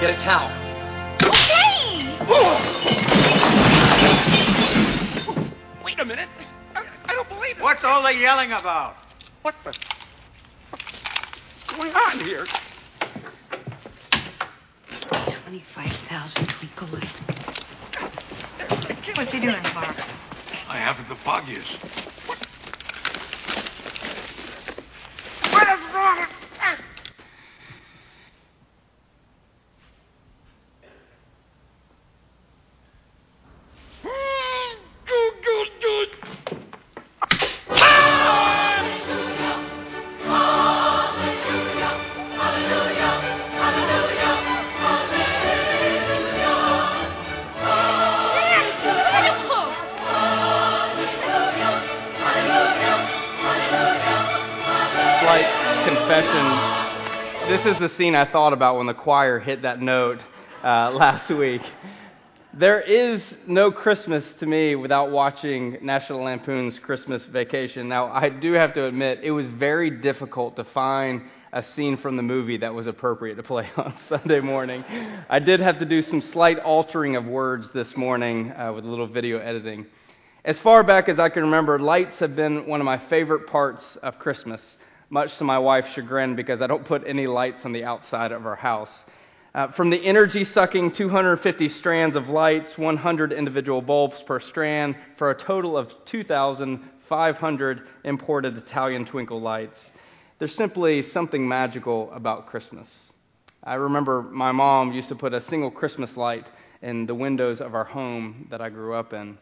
Get a towel. Okay! Wait a minute! I, I don't believe it! What's all the yelling about? What the? What's going on here? 25,000 twinkle lights. What's he doing, Bob? I haven't the foggiest. The scene I thought about when the choir hit that note uh, last week. There is no Christmas to me without watching National Lampoon's Christmas Vacation. Now, I do have to admit, it was very difficult to find a scene from the movie that was appropriate to play on Sunday morning. I did have to do some slight altering of words this morning uh, with a little video editing. As far back as I can remember, lights have been one of my favorite parts of Christmas, much to my wife's chagrin because I don't put any lights on the outside of our house. Uh, from the energy sucking 250 strands of lights, 100 individual bulbs per strand, for a total of 2,500 imported Italian twinkle lights. There's simply something magical about Christmas. I remember my mom used to put a single Christmas light in the windows of our home that I grew up in.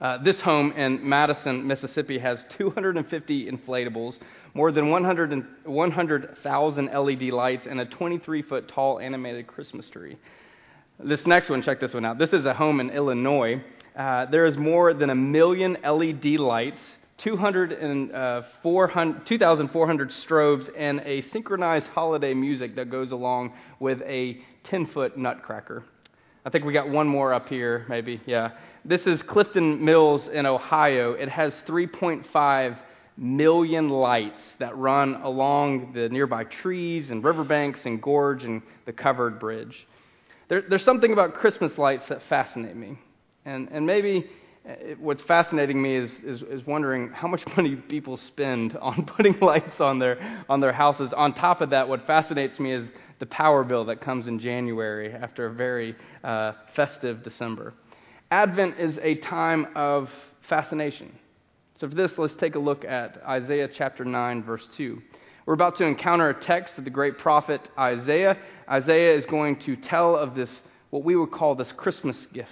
Uh, this home in Madison, Mississippi, has 250 inflatables, more than 100 100,000 LED lights, and a 23 foot tall animated Christmas tree. This next one, check this one out. This is a home in Illinois. Uh, there is more than a million LED lights, 200 and, uh, 400 2,400 strobes, and a synchronized holiday music that goes along with a 10 foot nutcracker. I think we got one more up here, maybe. Yeah. This is Clifton Mills in Ohio. It has 3.5 million lights that run along the nearby trees and riverbanks and gorge and the covered bridge. There, there's something about Christmas lights that fascinate me. And, and maybe what's fascinating me is, is, is wondering how much money people spend on putting lights on their, on their houses. On top of that, what fascinates me is the power bill that comes in January after a very uh, festive December. Advent is a time of fascination. So, for this, let's take a look at Isaiah chapter 9, verse 2. We're about to encounter a text of the great prophet Isaiah. Isaiah is going to tell of this, what we would call this Christmas gift.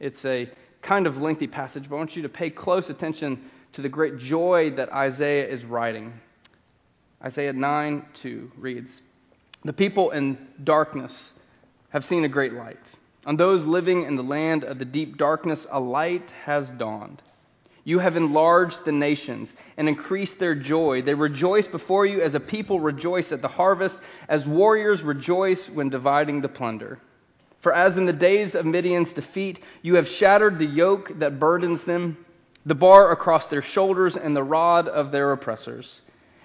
It's a kind of lengthy passage, but I want you to pay close attention to the great joy that Isaiah is writing. Isaiah 9 2 reads The people in darkness have seen a great light. On those living in the land of the deep darkness, a light has dawned. You have enlarged the nations and increased their joy. They rejoice before you as a people rejoice at the harvest, as warriors rejoice when dividing the plunder. For as in the days of Midian's defeat, you have shattered the yoke that burdens them, the bar across their shoulders, and the rod of their oppressors.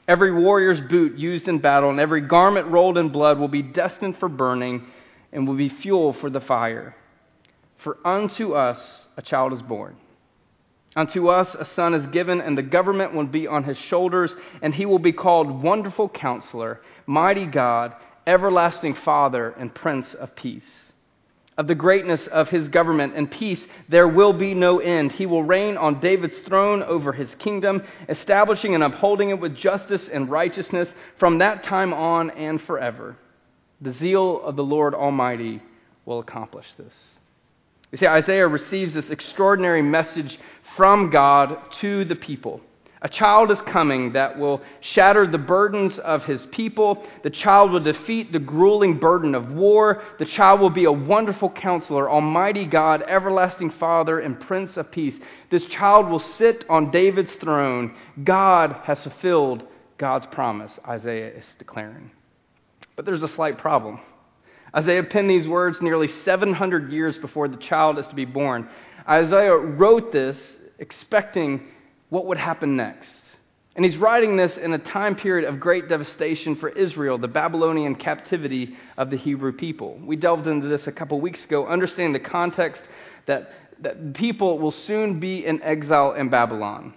Every warrior's boot used in battle and every garment rolled in blood will be destined for burning and will be fuel for the fire. For unto us a child is born. Unto us a son is given, and the government will be on his shoulders, and he will be called Wonderful Counselor, Mighty God, Everlasting Father, and Prince of Peace. Of the greatness of his government and peace, there will be no end. He will reign on David's throne over his kingdom, establishing and upholding it with justice and righteousness from that time on and forever. The zeal of the Lord Almighty will accomplish this. You see, Isaiah receives this extraordinary message from God to the people. A child is coming that will shatter the burdens of his people. The child will defeat the grueling burden of war. The child will be a wonderful counselor, Almighty God, everlasting Father, and Prince of Peace. This child will sit on David's throne. God has fulfilled God's promise, Isaiah is declaring. But there's a slight problem. Isaiah penned these words nearly 700 years before the child is to be born. Isaiah wrote this expecting what would happen next. And he's writing this in a time period of great devastation for Israel, the Babylonian captivity of the Hebrew people. We delved into this a couple weeks ago, understanding the context that, that people will soon be in exile in Babylon.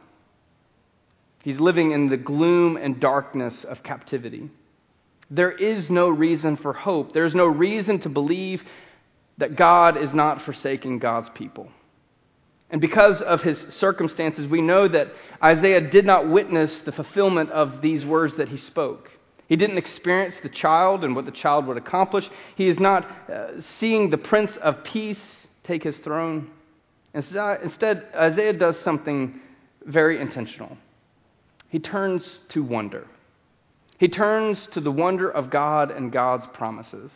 He's living in the gloom and darkness of captivity. There is no reason for hope. There's no reason to believe that God is not forsaking God's people. And because of his circumstances, we know that Isaiah did not witness the fulfillment of these words that he spoke. He didn't experience the child and what the child would accomplish. He is not uh, seeing the Prince of Peace take his throne. Instead, Isaiah does something very intentional. He turns to wonder. He turns to the wonder of God and God's promises.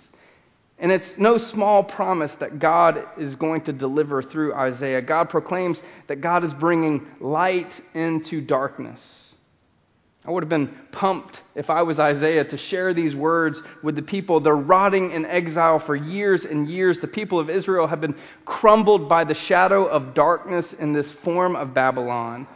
And it's no small promise that God is going to deliver through Isaiah. God proclaims that God is bringing light into darkness. I would have been pumped if I was Isaiah to share these words with the people. They're rotting in exile for years and years. The people of Israel have been crumbled by the shadow of darkness in this form of Babylon.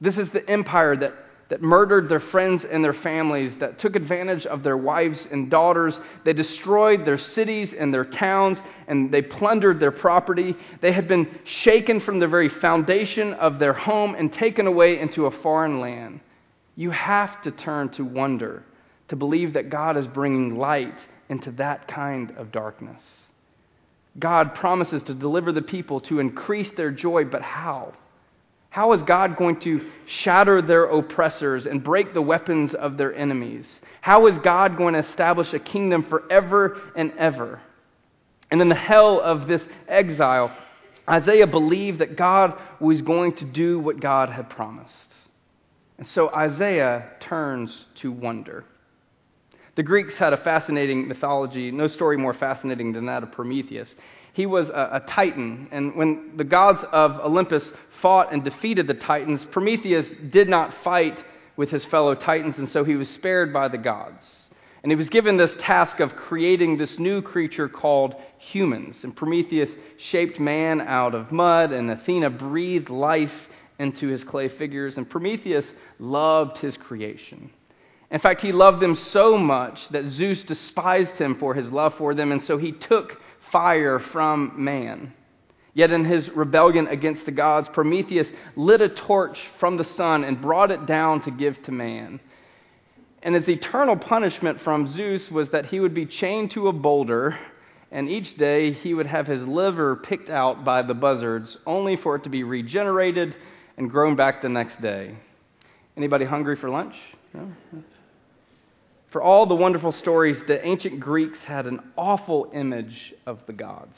This is the empire that that murdered their friends and their families, that took advantage of their wives and daughters. They destroyed their cities and their towns, and they plundered their property. They had been shaken from the very foundation of their home and taken away into a foreign land. You have to turn to wonder to believe that God is bringing light into that kind of darkness. God promises to deliver the people, to increase their joy, but how? How is God going to shatter their oppressors and break the weapons of their enemies? How is God going to establish a kingdom forever and ever? And in the hell of this exile, Isaiah believed that God was going to do what God had promised. And so Isaiah turns to wonder. The Greeks had a fascinating mythology, no story more fascinating than that of Prometheus. He was a, a, titan, and when the gods of Olympus fought and defeated the Titans, Prometheus did not fight with his fellow Titans, and so he was spared by the gods. And he was given this task of creating this new creature called humans. And Prometheus shaped man out of mud, and Athena breathed life into his clay figures. And Prometheus loved his creation. In fact, he loved them so much that Zeus despised him for his love for them, and so he took fire from man. Yet in his rebellion against the gods, Prometheus lit a torch from the sun and brought it down to give to man. And his eternal punishment from Zeus was that he would be chained to a boulder, and each day he would have his liver picked out by the buzzards, only for it to be regenerated and grown back the next day. Anybody hungry for lunch? No? For all the wonderful stories, the ancient Greeks had an awful image of the gods.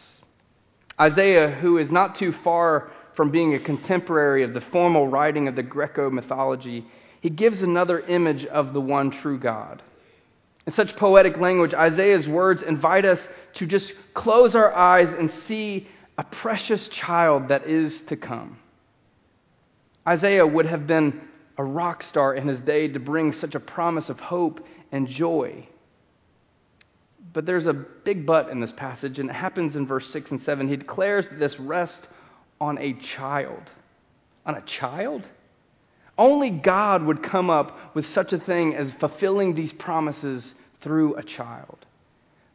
Isaiah, who is not too far from being a contemporary of the formal writing of the Greco mythology, he gives another image of the one true God. In such poetic language, Isaiah's words invite us to just close our eyes and see a precious child that is to come. Isaiah would have been a rock star in his day to bring such a promise of hope and joy. But there's a big but in this passage, and it happens in verse 6 and 7. He declares that this rest on a child. On a child? Only God would come up with such a thing as fulfilling these promises through a child.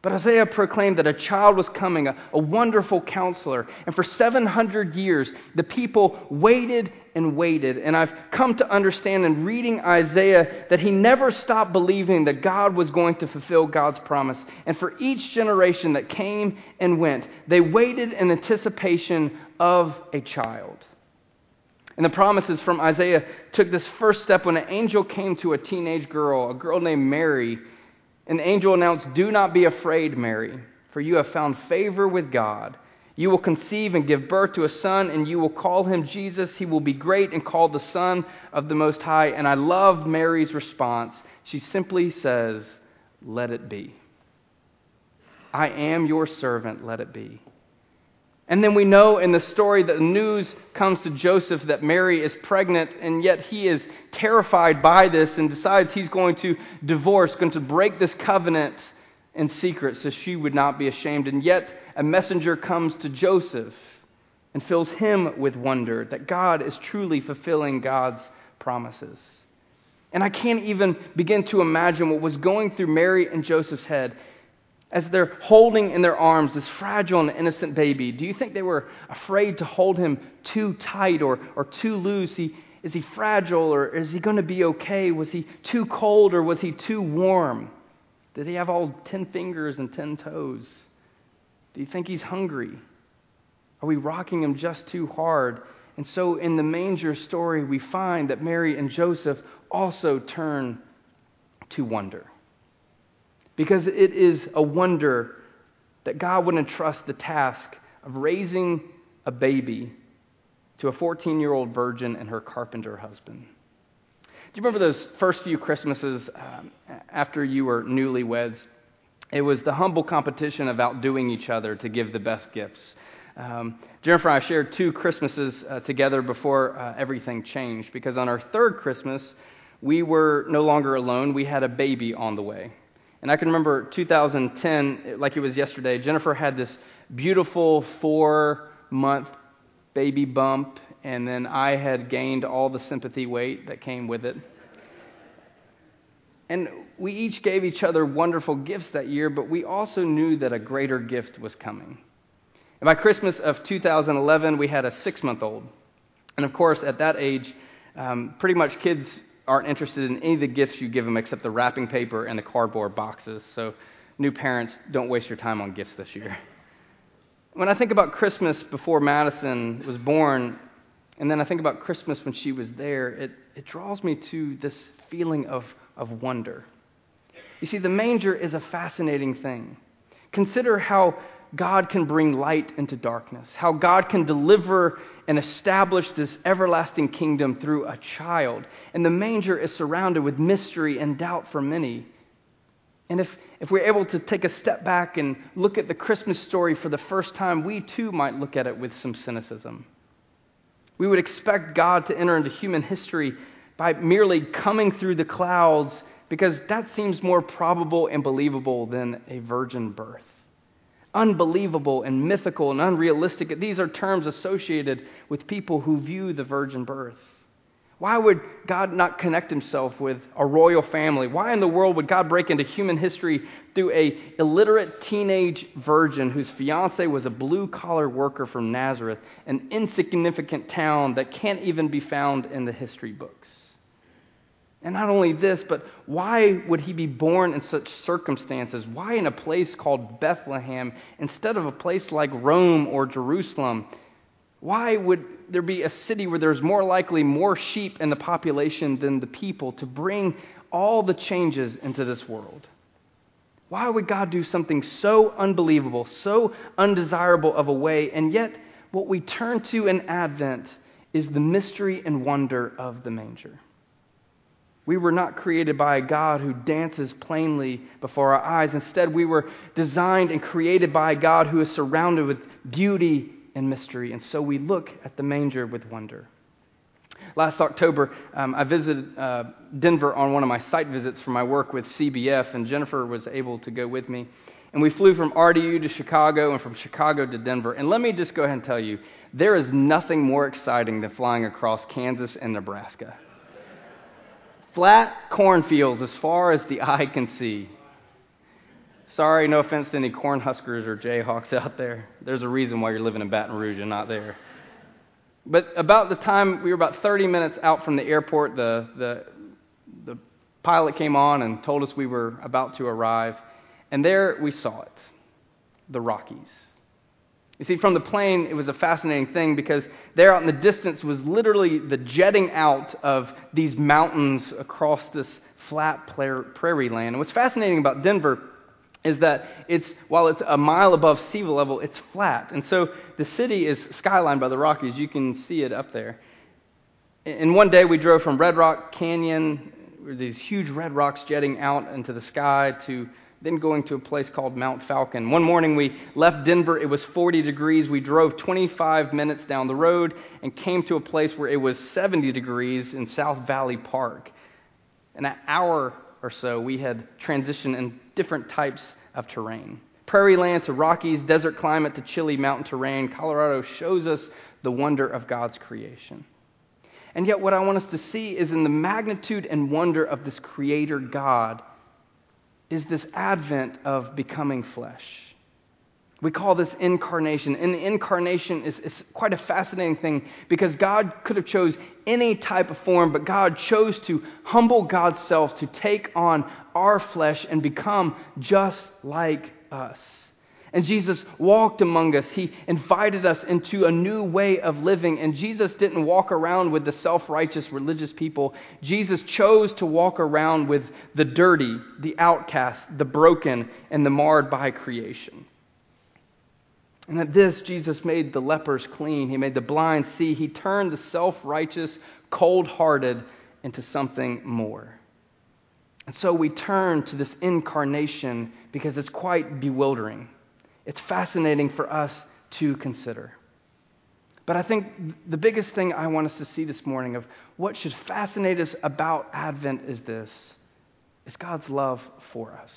But Isaiah proclaimed that a child was coming, a, a, wonderful counselor. And for 700 years, the people waited and waited. And I've come to understand in reading Isaiah that he never stopped believing that God was going to fulfill God's promise. And for each generation that came and went, they waited in anticipation of a child. And the promises from Isaiah took this first step when an angel came to a teenage girl, a girl named Mary an angel announced, Do not be afraid, Mary, for you have found favor with God. You will conceive and give birth to a son, and you will call him Jesus. He will be great and called the Son of the Most High. And I love Mary's response. She simply says, Let it be. I am your servant, let it be. And then we know in the story that the news comes to Joseph that Mary is pregnant, and yet he is terrified by this and decides he's going to divorce, going to break this covenant in secret so she would not be ashamed. And yet a messenger comes to Joseph and fills him with wonder that God is truly fulfilling God's promises. And I can't even begin to imagine what was going through Mary and Joseph's head as they're holding in their arms this fragile and innocent baby, do you think they were afraid to hold him too tight or, or too loose? He, is he fragile or is he going to be okay? Was he too cold or was he too warm? Did he have all 10 fingers and 10 toes? Do you think he's hungry? Are we rocking him just too hard? And so in the manger story, we find that Mary and Joseph also turn to wonder because it is a wonder that God would entrust the task of raising a baby to a 14 year old virgin and her carpenter husband. Do you remember those first few Christmases um, after you were newlyweds? It was the humble competition of outdoing each other to give the best gifts. Um, Jennifer and I shared two Christmases uh, together before uh, everything changed because on our third Christmas, we were no longer alone. We had a baby on the way. And I can remember 2010, like it was yesterday, Jennifer had this beautiful four month baby bump, and then I had gained all the sympathy weight that came with it. And we each gave each other wonderful gifts that year, but we also knew that a greater gift was coming. And by Christmas of 2011, we had a six month old. And of course, at that age, um, pretty much kids aren't interested in any of the gifts you give them except the wrapping paper and the cardboard boxes. So, new parents, don't waste your time on gifts this year. When I think about Christmas before Madison was born, and then I think about Christmas when she was there, it, it draws me to this feeling of, of wonder. You see, the manger is a fascinating thing. Consider how God can bring light into darkness, how God can deliver and establish this everlasting kingdom through a child. And the manger is surrounded with mystery and doubt for many. And if, if we're able to take a step back and look at the Christmas story for the first time, we too might look at it with some cynicism. We would expect God to enter into human history by merely coming through the clouds because that seems more probable and believable than a virgin birth unbelievable and mythical and unrealistic. These are terms associated with people who view the virgin birth. Why would God not connect himself with a royal family? Why in the world would God break into human history through a illiterate teenage virgin whose fiance was a blue-collar worker from Nazareth, an insignificant town that can't even be found in the history books? And not only this, but why would he be born in such circumstances? Why in a place called Bethlehem instead of a place like Rome or Jerusalem? Why would there be a city where there's more likely more sheep in the population than the people to bring all the changes into this world? Why would God do something so unbelievable, so undesirable of a way, and yet what we turn to in Advent is the mystery and wonder of the manger? We were not created by a God who dances plainly before our eyes. Instead, we were designed and created by a God who is surrounded with beauty and mystery. And so we look at the manger with wonder. Last October, um, I visited uh, Denver on one of my site visits for my work with CBF, and Jennifer was able to go with me. And we flew from RDU to Chicago and from Chicago to Denver. And let me just go ahead and tell you there is nothing more exciting than flying across Kansas and Nebraska flat cornfields as far as the eye can see. Sorry, no offense to any Cornhuskers or Jayhawks out there. There's a reason why you're living in Baton Rouge and not there. But about the time we were about 30 minutes out from the airport, the, the, the pilot came on and told us we were about to arrive. And there we saw it the Rockies. You see, from the plane, it was a fascinating thing because there out in the distance was literally the jetting out of these mountains across this flat prairie land. And what's fascinating about Denver is that it's, while it's a mile above sea level, it's flat. And so the city is skylined by the Rockies. You can see it up there. And one day we drove from Red Rock Canyon, where these huge red rocks jetting out into the sky, to then going to a place called Mount Falcon. One morning we left Denver. It was 40 degrees. We drove 25 minutes down the road and came to a place where it was 70 degrees in South Valley Park. In an hour or so, we had transitioned in different types of terrain. Prairie land to Rockies, desert climate to chilly mountain terrain. Colorado shows us the wonder of God's creation. And yet, what I want us to see is in the magnitude and wonder of this Creator God is this advent of becoming flesh. We call this incarnation. And the incarnation is, is quite a fascinating thing because God could have chose any type of form, but God chose to humble God's self to take on our flesh and become just like us. And Jesus walked among us. He invited us into a new way of living. And Jesus didn't walk around with the self righteous religious people. Jesus chose to walk around with the dirty, the outcast, the broken, and the marred by creation. And at this, Jesus made the lepers clean. He made the blind see. He turned the self righteous, cold hearted into something more. And so we turn to this incarnation because it's quite bewildering. It's fascinating for us to consider. But I think the biggest thing I want us to see this morning of what should fascinate us about Advent is this is God's love for us.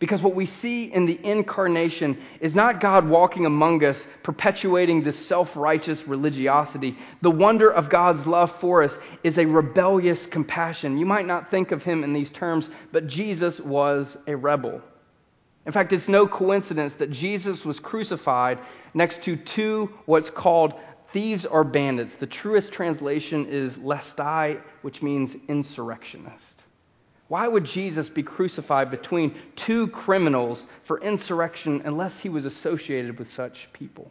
Because what we see in the incarnation is not God walking among us, perpetuating this self righteous religiosity. The wonder of God's love for us is a rebellious compassion. You might not think of him in these terms, but Jesus was a rebel. In fact, it's no coincidence that Jesus was crucified next to two what's called thieves or bandits. The truest translation is lestai, which means insurrectionist. Why would Jesus be crucified between two criminals for insurrection unless he was associated with such people?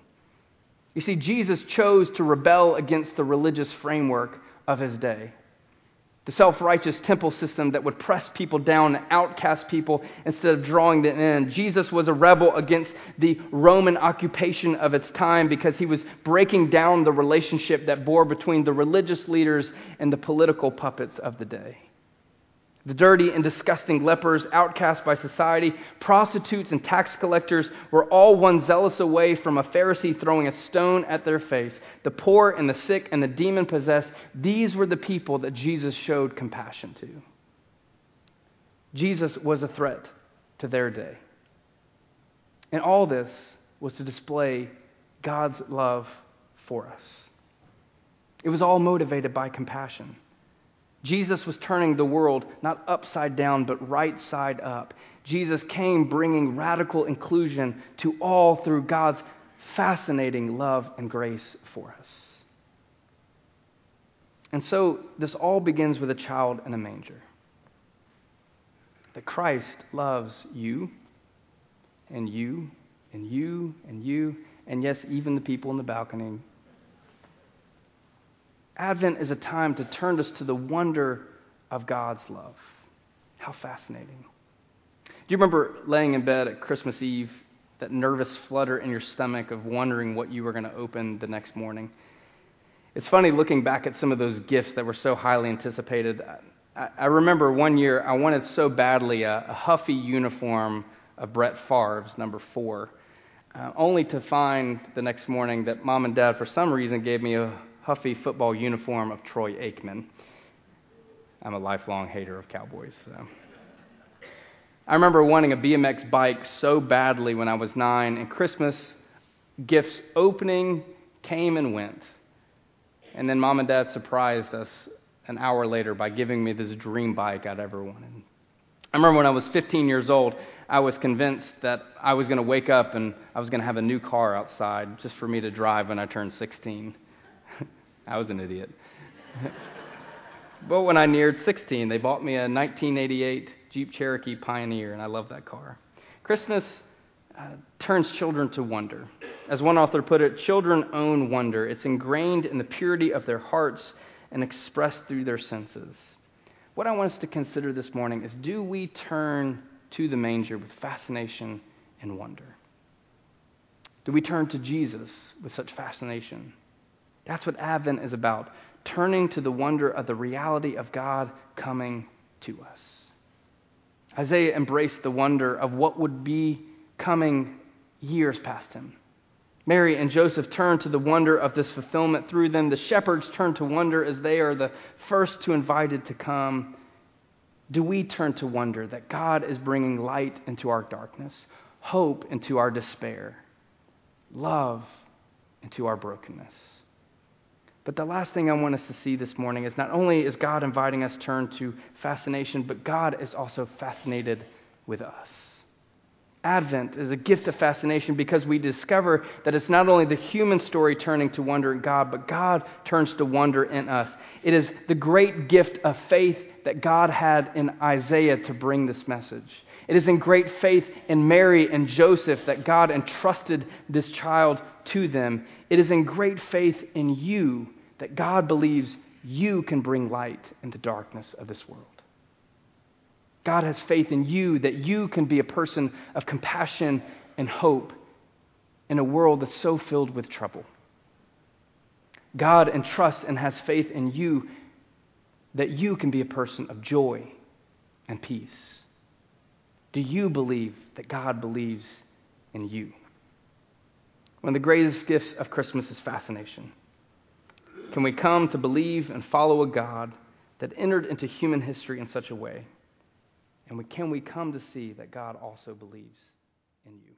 You see, Jesus chose to rebel against the religious framework of his day. The self righteous temple system that would press people down and outcast people instead of drawing them in. Jesus was a rebel against the Roman occupation of its time because he was breaking down the relationship that bore between the religious leaders and the political puppets of the day. The dirty and disgusting lepers, outcast by society, prostitutes, and tax collectors were all one zealous away from a Pharisee throwing a stone at their face. The poor and the sick and the demon possessed, these were the people that Jesus showed compassion to. Jesus was a threat to their day. And all this was to display God's love for us. It was all motivated by compassion. Jesus was turning the world not upside down, but right side up. Jesus came bringing radical inclusion to all through God's fascinating love and grace for us. And so this all begins with a child in a manger. That Christ loves you and you and you and you, and yes, even the people in the balcony Advent is a time to turn us to the wonder of God's love. How fascinating. Do you remember laying in bed at Christmas Eve, that nervous flutter in your stomach of wondering what you were going to open the next morning? It's funny looking back at some of those gifts that were so highly anticipated. I, remember one year I wanted so badly a, a Huffy uniform of Brett Favre's, number four, uh, only to find the next morning that mom and dad, for some reason, gave me a puffy football uniform of Troy Aikman. I'm a lifelong hater of Cowboys. So. I remember wanting a BMX bike so badly when I was nine, and Christmas gifts opening came and went. And then mom and dad surprised us an hour later by giving me this dream bike I'd ever wanted. I remember when I was 15 years old, I was convinced that I was going to wake up and I was going to have a new car outside just for me to drive when I turned 16. I was an idiot. but when I neared 16, they bought me a 1988 Jeep Cherokee Pioneer, and I love that car. Christmas uh, turns children to wonder. As one author put it, children own wonder. It's ingrained in the purity of their hearts and expressed through their senses. What I want us to consider this morning is do we turn to the manger with fascination and wonder? Do we turn to Jesus with such fascination? That's what Advent is about turning to the wonder of the reality of God coming to us. Isaiah embraced the wonder of what would be coming years past him. Mary and Joseph turned to the wonder of this fulfillment through them. The shepherds turned to wonder as they are the first to invited to come. Do we turn to wonder that God is bringing light into our darkness, hope into our despair, love into our brokenness? But the last thing I want us to see this morning is not only is God inviting us turn to fascination, but God is also fascinated with us. Advent is a gift of fascination because we discover that it's not only the human story turning to wonder in God, but God turns to wonder in us. It is the great gift of faith that God had in Isaiah to bring this message. It is in great faith in Mary and Joseph that God entrusted this child to them. It is in great faith in you that God believes you can bring light into the darkness of this world. God has faith in you that you can be a person of compassion and hope in a world that's so filled with trouble. God entrusts and has faith in you that you can be a person of joy and peace. Do you believe that God believes in you? One of the greatest gifts of Christmas is fascination. Can we come to believe and follow a God that entered into human history in such a way? And we, can we come to see that God also believes in you?